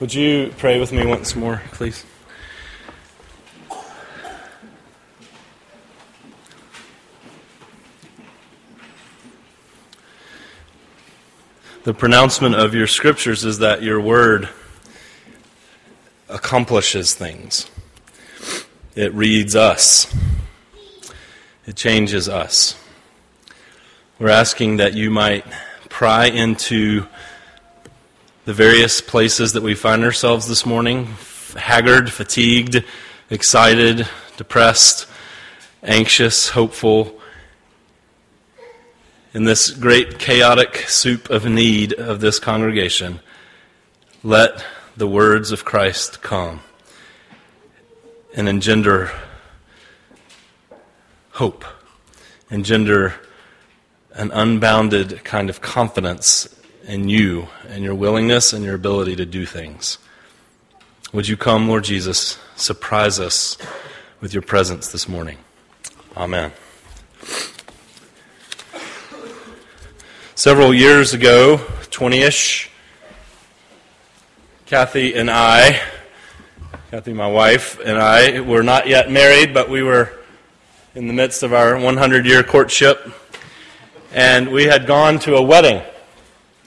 Would you pray with me once more, please? The pronouncement of your scriptures is that your word accomplishes things. It reads us. It changes us. We're asking that you might pry into the various places that we find ourselves this morning haggard, fatigued, excited, depressed, anxious, hopeful. In this great chaotic soup of need of this congregation, let the words of Christ come and engender hope, engender an unbounded kind of confidence in you and your willingness and your ability to do things. Would you come, Lord Jesus, surprise us with your presence this morning? Amen. Several years ago, 20 ish, Kathy and I, Kathy, my wife, and I were not yet married, but we were in the midst of our 100 year courtship and we had gone to a wedding.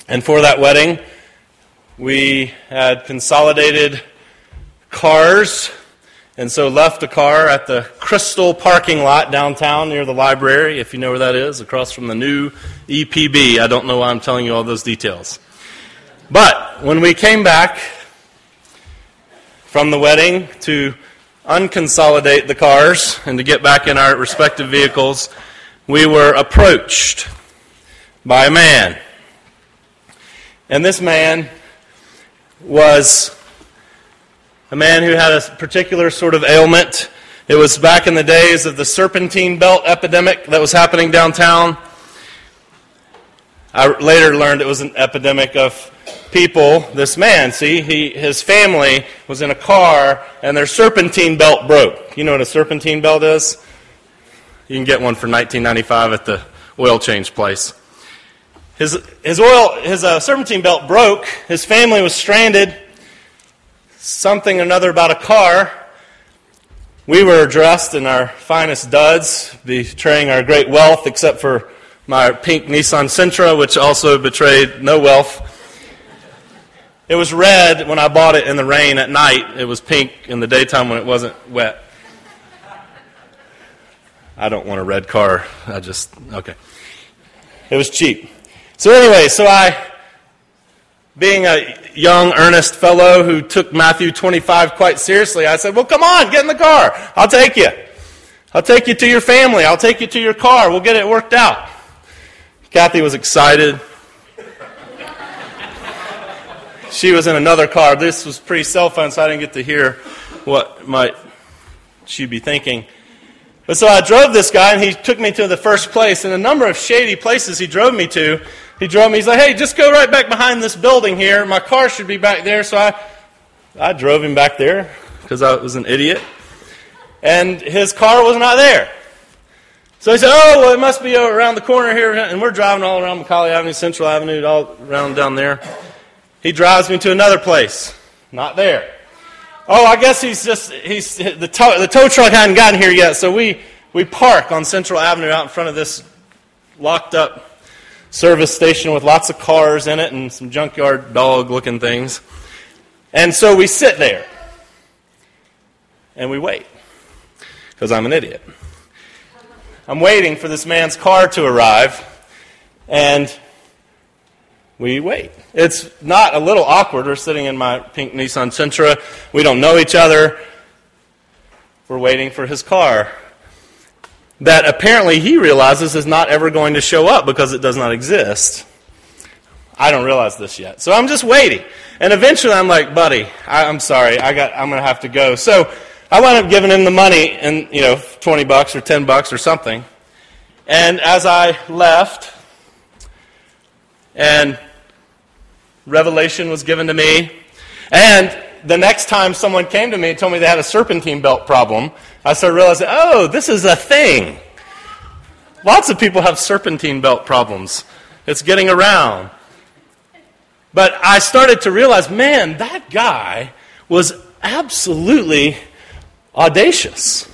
And for that wedding, we had consolidated cars, and so left a car at the Krystal parking lot downtown near the library, if you know where that is, across from the new EPB. I don't know why I'm telling you all those details. But when we came back from the wedding to unconsolidate the cars and to get back in our respective vehicles, we were approached by a man. And this man was a man who had a particular sort of ailment. It was back in the days of the serpentine belt epidemic that was happening downtown. I later learned it was an epidemic of people. This man, see, he, his family was in a car and their serpentine belt broke. You know what a serpentine belt is? You can get one for 19.95 at the oil change place. His, his oil, his uh, serpentine belt broke. His family was stranded. Something or another about a car. We were dressed in our finest duds, betraying our great wealth, except for my pink Nissan Sentra, which also betrayed no wealth. It was red when I bought it in the rain at night. It was pink in the daytime when it wasn't wet. I don't want a red car. I just, okay. It was cheap. So, anyway, so I, being a young, earnest fellow who took Matthew 25 quite seriously, I said, Well, come on, get in the car. I'll take you. I'll take you to your family. I'll take you to your car. We'll get it worked out. Kathy was excited. she was in another car. This was pre cell phone, so I didn't get to hear what might she be thinking. But so I drove this guy, and he took me to the first place. And a number of shady places he drove me to, he drove me. He's like, "Hey, just go right back behind this building here. My car should be back there." So I, I drove him back there because I was an idiot, and his car was not there. So he said, "Oh, well, it must be around the corner here." And we're driving all around McCallie Avenue, Central Avenue, all around down there. He drives me to another place, not there. Oh, I guess he's just he's the tow, the tow truck hadn't gotten here yet, so we we park on Central Avenue out in front of this locked up service station with lots of cars in it and some junkyard dog looking things. And so we sit there and we wait because I'm an idiot. I'm waiting for this man's car to arrive and we wait. It's not a little awkward. We're sitting in my pink Nissan Sentra. We don't know each other. We're waiting for his car that apparently he realizes is not ever going to show up because it does not exist. I don't realize this yet. So I'm just waiting. And eventually I'm like, buddy, I, am sorry, I got, I'm going to have to go. So I wound up giving him the money and, you know, 20 bucks or 10 bucks or something. And as I left, and revelation was given to me, and the next time someone came to me and told me they had a serpentine belt problem, I started realizing, oh, this is a thing. Lots of people have serpentine belt problems. It's getting around. But I started to realize man, that guy was absolutely audacious.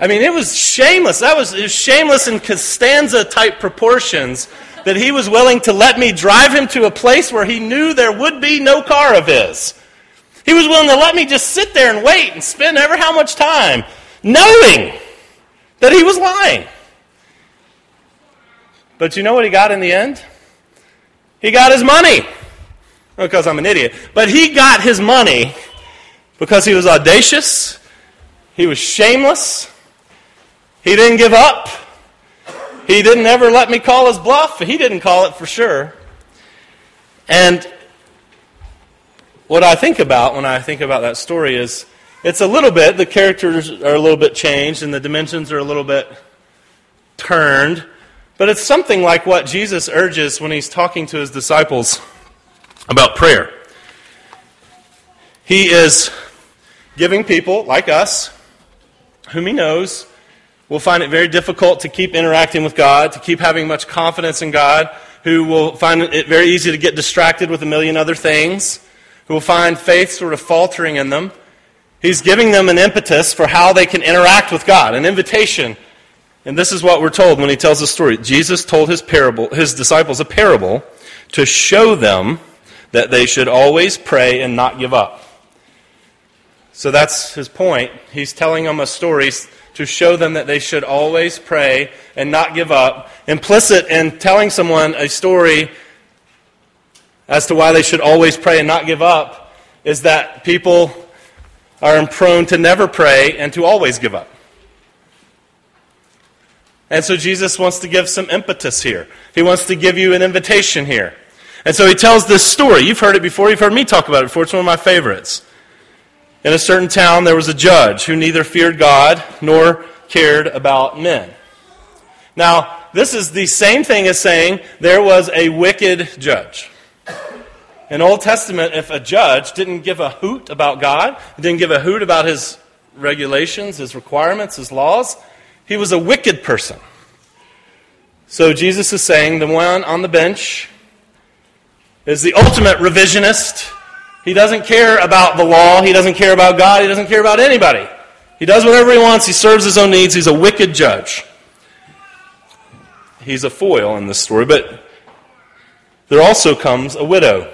I mean, it was shameless. That was, was shameless in Costanza type proportions that he was willing to let me drive him to a place where he knew there would be no car of his. He was willing to let me just sit there and wait and spend ever how much time knowing that he was lying. But you know what he got in the end? He got his money. Because I'm an idiot. But he got his money because he was audacious, he was shameless, he didn't give up, he didn't ever let me call his bluff, he didn't call it for sure. And what I think about when I think about that story is it's a little bit, the characters are a little bit changed and the dimensions are a little bit turned, but it's something like what Jesus urges when he's talking to his disciples about prayer. He is giving people like us, whom he knows, will find it very difficult to keep interacting with God, to keep having much confidence in God, who will find it very easy to get distracted with a million other things, who will find faith sort of faltering in them. He's giving them an impetus for how they can interact with God, an invitation. And this is what we're told when he tells the story. Jesus told his parable, his disciples a parable to show them that they should always pray and not give up. So that's his point. He's telling them a story to show them that they should always pray and not give up. Implicit in telling someone a story as to why they should always pray and not give up is that people are prone to never pray and to always give up. And so Jesus wants to give some impetus here. He wants to give you an invitation here. And so he tells this story. You've heard it before. You've heard me talk about it before. It's one of my favorites. In a certain town, there was a judge who neither feared God nor cared about men. Now, this is the same thing as saying there was a wicked judge. In Old Testament, if a judge didn't give a hoot about God, didn't give a hoot about his regulations, his requirements, his laws, he was a wicked person. So Jesus is saying the one on the bench is the ultimate revisionist. He doesn't care about the law. He doesn't care about God. He doesn't care about anybody. He does whatever he wants. He serves his own needs. He's a wicked judge. He's a foil in this story. But there also comes a widow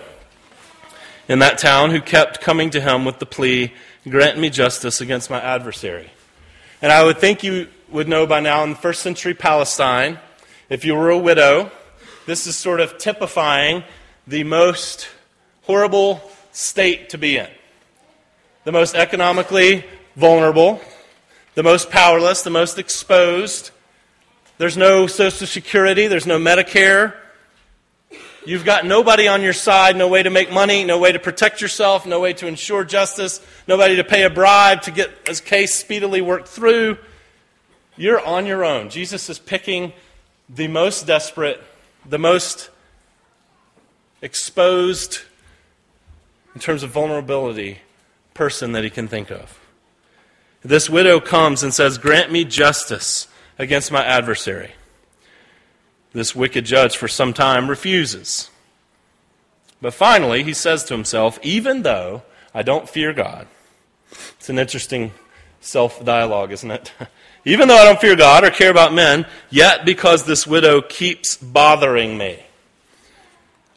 in that town who kept coming to him with the plea Grant me justice against my adversary. And I would think you would know by now in first century Palestine, if you were a widow, this is sort of typifying the most horrible state to be in. The most economically vulnerable, the most powerless, the most exposed. There's no Social Security, there's no Medicare. You've got nobody on your side, no way to make money, no way to protect yourself, no way to ensure justice, nobody to pay a bribe to get a case speedily worked through. You're on your own. Jesus is picking the most desperate, the most exposed in terms of vulnerability person that he can think of. This widow comes and says, Grant me justice against my adversary. This wicked judge, for some time, refuses. But finally, he says to himself, Even though I don't fear God, it's an interesting self dialogue, isn't it? Even though I don't fear God or care about men, yet because this widow keeps bothering me,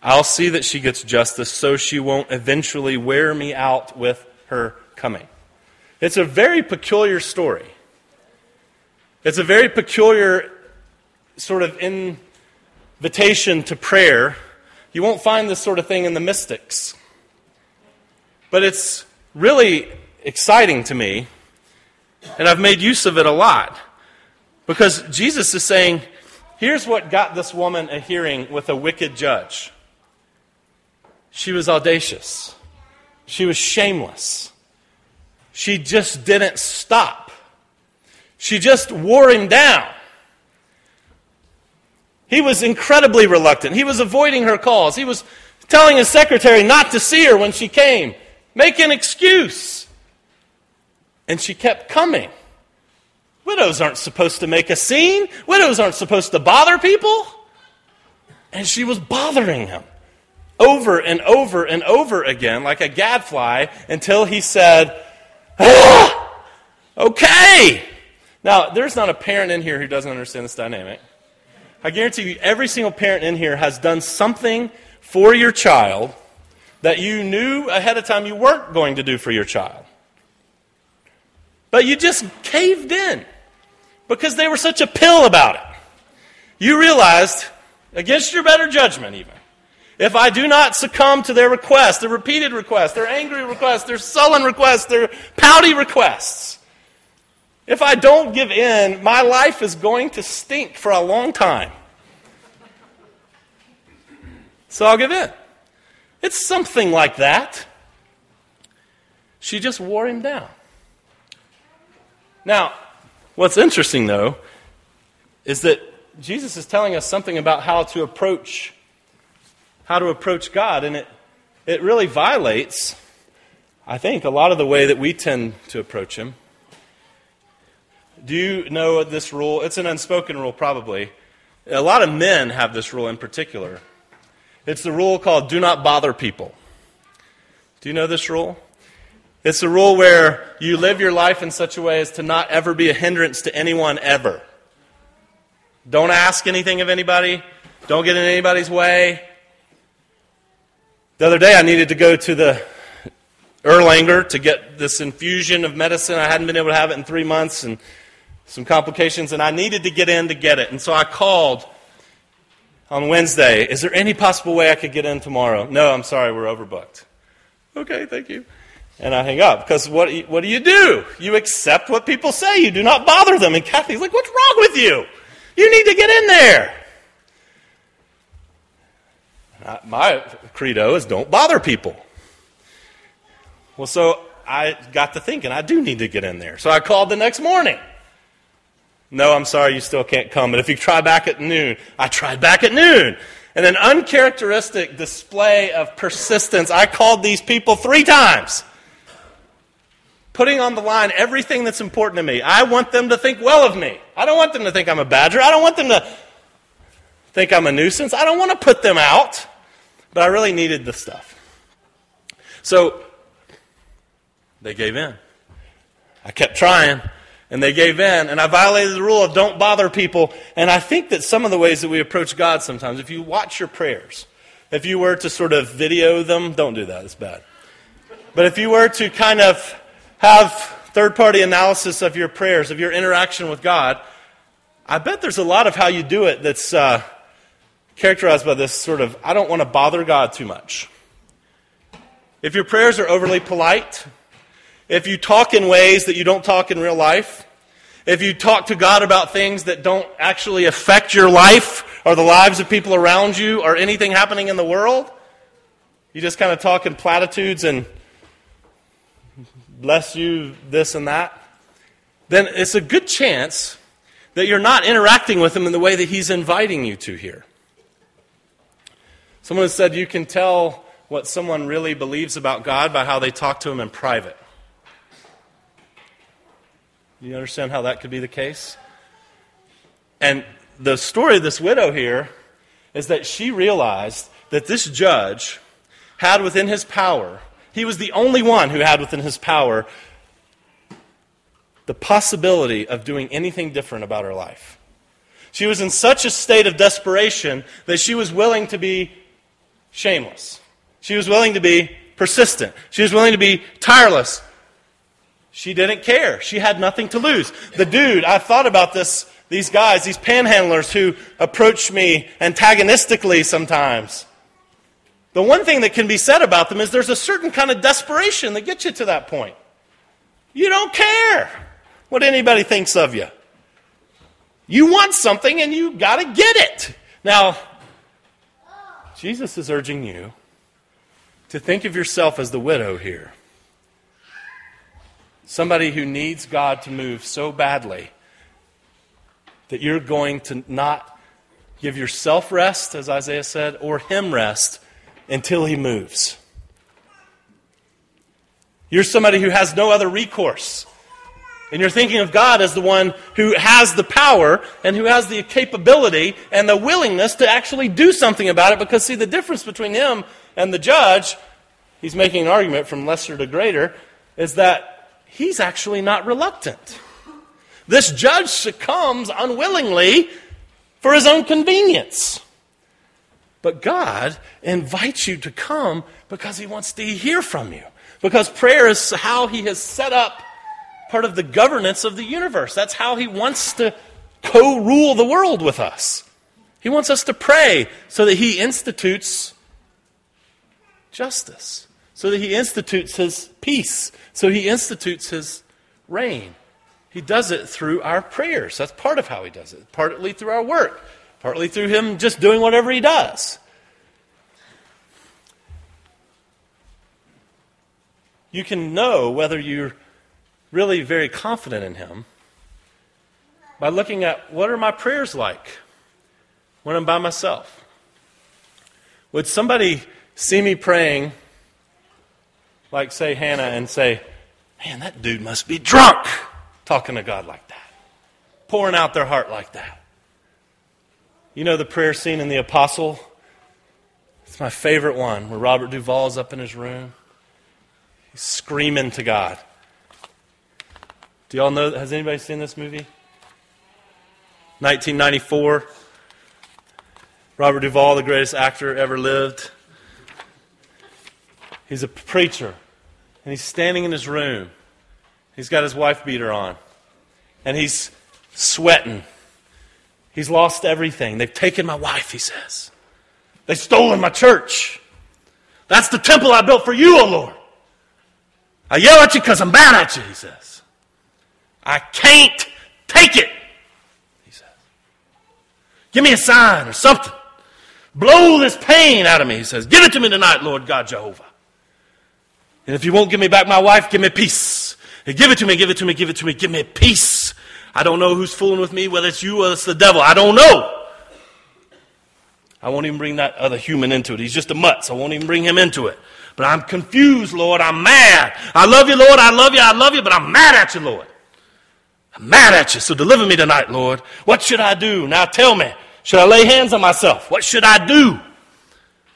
I'll see that she gets justice so she won't eventually wear me out with her coming. It's a very peculiar story. It's a very peculiar sort of invitation to prayer. You won't find this sort of thing in the mystics. But it's really exciting to me, and I've made use of it a lot. Because Jesus is saying, here's what got this woman a hearing with a wicked judge. She was audacious. She was shameless. She just didn't stop. She just wore him down. He was incredibly reluctant. He was avoiding her calls. He was telling his secretary not to see her when she came. Make an excuse. And she kept coming. Widows aren't supposed to make a scene. Widows aren't supposed to bother people. And she was bothering him. over and over and over again, like a gadfly, until he said, ah, Okay. Now, there's not a parent in here who doesn't understand this dynamic. I guarantee you, every single parent in here has done something for your child that you knew ahead of time you weren't going to do for your child. But you just caved in because they were such a pill about it. You realized, against your better judgment even, if I do not succumb to their requests, their repeated requests, their angry requests, their sullen requests, their pouty requests, if I don't give in, my life is going to stink for a long time. So I'll give in. It's something like that. She just wore him down. Now, what's interesting, though, is that Jesus is telling us something about how to approach how to approach God, and it, it really violates, I think, a lot of the way that we tend to approach Him. Do you know this rule? It's an unspoken rule, probably. A lot of men have this rule in particular. It's the rule called do not bother people. Do you know this rule? It's a rule where you live your life in such a way as to not ever be a hindrance to anyone ever. Don't ask anything of anybody. Don't get in anybody's way. The other day, I needed to go to the Erlanger to get this infusion of medicine. I hadn't been able to have it in three months and some complications, and I needed to get in to get it. And so I called on Wednesday. Is there any possible way I could get in tomorrow? No, I'm sorry, we're overbooked. Okay, thank you. And I hang up because what, what do you do? You accept what people say. You do not bother them. And Kathy's like, What's wrong with you? You need to get in there my credo is don't bother people. Well, so I got to thinking, I do need to get in there. So I called the next morning. No, I'm sorry, you still can't come. But if you try back at noon, I tried back at noon. And an uncharacteristic display of persistence, I called these people three times, putting on the line everything that's important to me. I want them to think well of me. I don't want them to think I'm a badger. I don't want them to think I'm a nuisance. I don't want to put them out. But I really needed the stuff. So they gave in. I kept trying, and they gave in. And I violated the rule of don't bother people. And I think that some of the ways that we approach God sometimes, if you watch your prayers, if you were to sort of video them, don't do that, it's bad. But if you were to kind of have third party analysis of your prayers, of your interaction with God, I bet there's a lot of how you do it that's. Uh, characterized by this sort of, I don't want to bother God too much. If your prayers are overly polite, if you talk in ways that you don't talk in real life, if you talk to God about things that don't actually affect your life or the lives of people around you or anything happening in the world, you just kind of talk in platitudes and bless you, this and that, then it's a good chance that you're not interacting with Him in the way that He's inviting you to here. Someone said you can tell what someone really believes about God by how they talk to him in private. You understand how that could be the case? And the story of this widow here is that she realized that this judge had within his power, he was the only one who had within his power the possibility of doing anything different about her life. She was in such a state of desperation that she was willing to be shameless. She was willing to be persistent. She was willing to be tireless. She didn't care. She had nothing to lose. The dude, I've thought about this, these guys, these panhandlers who approach me antagonistically sometimes. The one thing that can be said about them is there's a certain kind of desperation that gets you to that point. You don't care what anybody thinks of you. You want something and you got to get it. Now, Jesus is urging you to think of yourself as the widow here. Somebody who needs God to move so badly that you're going to not give yourself rest, as Isaiah said, or him rest until he moves. You're somebody who has no other recourse. And you're thinking of God as the one who has the power and who has the capability and the willingness to actually do something about it because, see, the difference between Him And the judge, he's making an argument from lesser to greater, is that he's actually not reluctant. This judge succumbs unwillingly for his own convenience. But God invites you to come because he wants to hear from you. Because prayer is how he has set up part of the governance of the universe. That's how he wants to co rule the world with us. He wants us to pray so that he institutes justice, so that he institutes his peace, so he institutes his reign. He does it through our prayers. That's part of how he does it, partly through our work, partly through him just doing whatever he does. You can know whether you're really very confident in him by looking at what are my prayers like when I'm by myself? Would somebody see me praying, like, say, Hannah, and say, Man, that dude must be drunk talking to God like that, pouring out their heart like that? You know the prayer scene in The Apostle? It's my favorite one where Robert Duvall's up in his room. He's screaming to God. Do y'all know? Has anybody seen this movie? 1994. Robert Duvall, the greatest actor ever lived. He's a preacher, and he's standing in his room. He's got his wife beater on, and he's sweating. He's lost everything. They've taken my wife, he says. They've stolen my church. That's the temple I built for you, O oh Lord. I yell at you because I'm mad at you, he says. I can't take it, he says. Give me a sign or something. Blow this pain out of me, he says. Give it to me tonight, Lord God Jehovah. And if you won't give me back my wife, give me peace. give it to me, give it to me, give it to me, give me peace. I don't know who's fooling with me, whether it's you or it's the devil. I don't know. I won't even bring that other human into it. He's just a mutt, so I won't even bring him into it. But I'm confused, Lord. I'm mad. I love you, Lord. I love you. I love you, but I'm mad at you, Lord. I'm mad at you. So deliver me tonight, Lord. What should I do? Now tell me. Should I lay hands on myself? What should I do?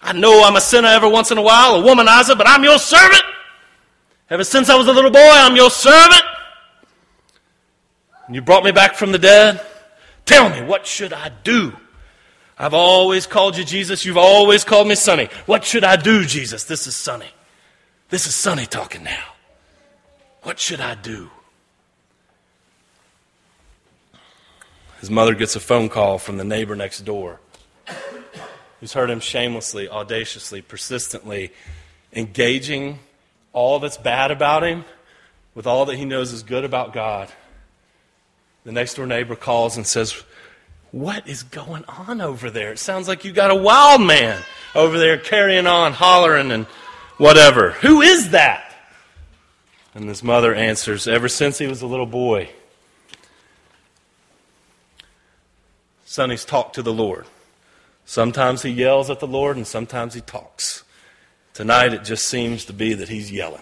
I know I'm a sinner every once in a while, a womanizer, but I'm your servant. Ever since I was a little boy, I'm your servant. And you brought me back from the dead. Tell me, what should I do? I've always called you Jesus. You've always called me Sonny. What should I do, Jesus? This is Sonny. This is Sonny talking now. What should I do? His mother gets a phone call from the neighbor next door who's heard him shamelessly, audaciously, persistently engaging all that's bad about him with all that he knows is good about God. The next door neighbor calls and says, what is going on over there? It sounds like you got a wild man over there carrying on, hollering, and whatever. Who is that? And his mother answers, Ever since he was a little boy, Sonny's talked to the Lord. Sometimes he yells at the Lord, and sometimes he talks. Tonight, it just seems to be that he's yelling.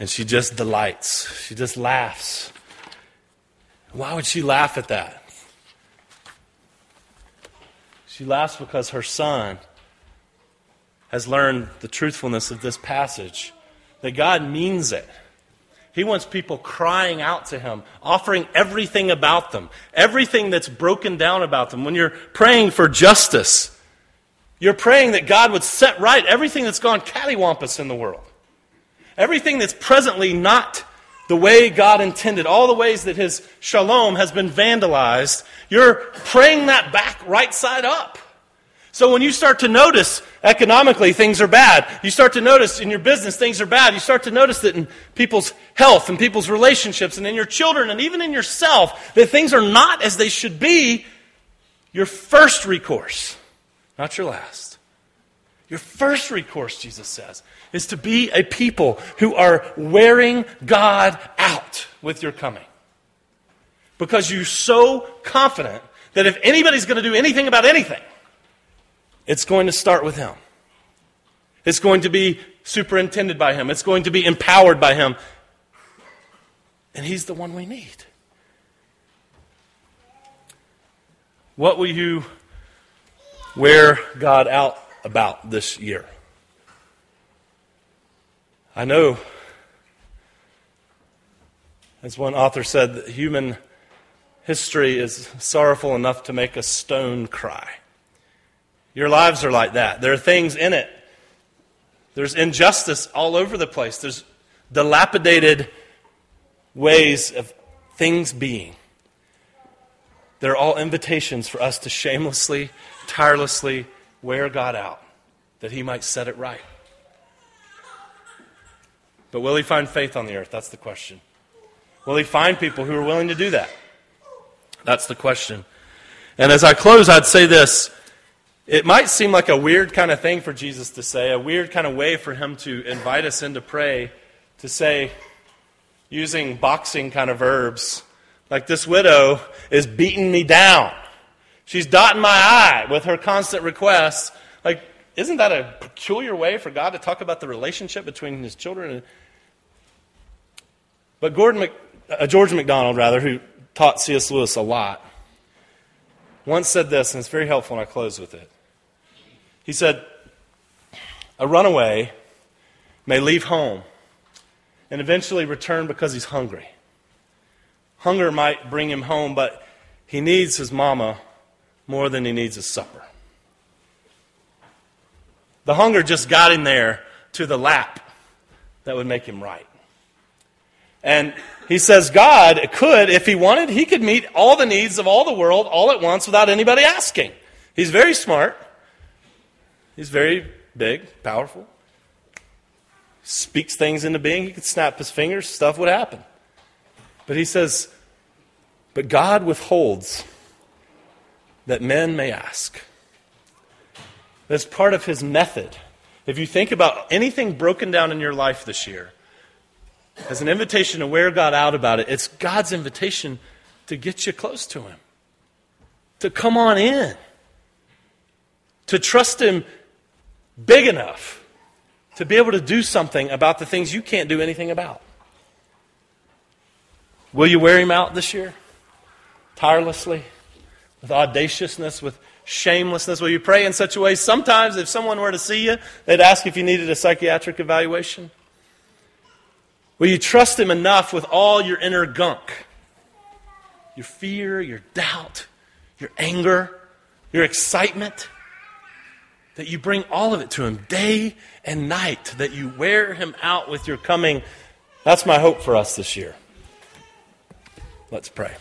And she just delights. She just laughs. Why would she laugh at that? She laughs because her son has learned the truthfulness of this passage, that God means it. He wants people crying out to Him, offering everything about them, everything that's broken down about them. When you're praying for justice, you're praying that God would set right everything that's gone cattywampus in the world, everything that's presently not the way God intended, all the ways that His shalom has been vandalized, you're praying that back right side up. So when you start to notice economically things are bad, you start to notice in your business things are bad, you start to notice that in people's health and people's relationships and in your children and even in yourself that things are not as they should be, your first recourse, not your last. Your first recourse, Jesus says, is to be a people who are wearing God out with your coming. Because you're so confident that if anybody's going to do anything about anything, it's going to start with Him. It's going to be superintended by Him. It's going to be empowered by Him. And He's the one we need. What will you wear God out about this year. I know, as one author said, that human history is sorrowful enough to make a stone cry. Your lives are like that. There are things in it. There's injustice all over the place. There's dilapidated ways of things being. They're all invitations for us to shamelessly, tirelessly wear God out, that He might set it right. But will He find faith on the earth? That's the question. Will He find people who are willing to do that? That's the question. And as I close, I'd say this. It might seem like a weird kind of thing for Jesus to say, a weird kind of way for him to invite us in to pray, to say, using boxing kind of verbs, like this widow is beating me down. She's dotting my I with her constant requests. Like, isn't that a peculiar way for God to talk about the relationship between his children? But Gordon Mc, uh, George MacDonald, rather, who taught C.S. Lewis a lot, once said this, and it's very helpful, and I close with it. He said, A runaway may leave home and eventually return because he's hungry. Hunger might bring him home, but he needs his mama more than he needs his supper. The hunger just got him there to the lap that would make him right. And he says God could, if he wanted, he could meet all the needs of all the world all at once without anybody asking. He's very smart. He's very big, powerful. Speaks things into being. He could snap his fingers, stuff would happen. But he says, But God withholds that men may ask. That's part of his method. If you think about anything broken down in your life this year, as an invitation to wear God out about it, it's God's invitation to get you close to Him, to come on in, to trust Him big enough to be able to do something about the things you can't do anything about. Will you wear Him out this year? Tirelessly? With audaciousness? With shamelessness? Will you pray in such a way? Sometimes, if someone were to see you, they'd ask if you needed a psychiatric evaluation. Will you trust Him enough with all your inner gunk? Your fear, your doubt, your anger, your excitement? That you bring all of it to Him day and night, that you wear Him out with your coming. That's my hope for us this year. Let's pray.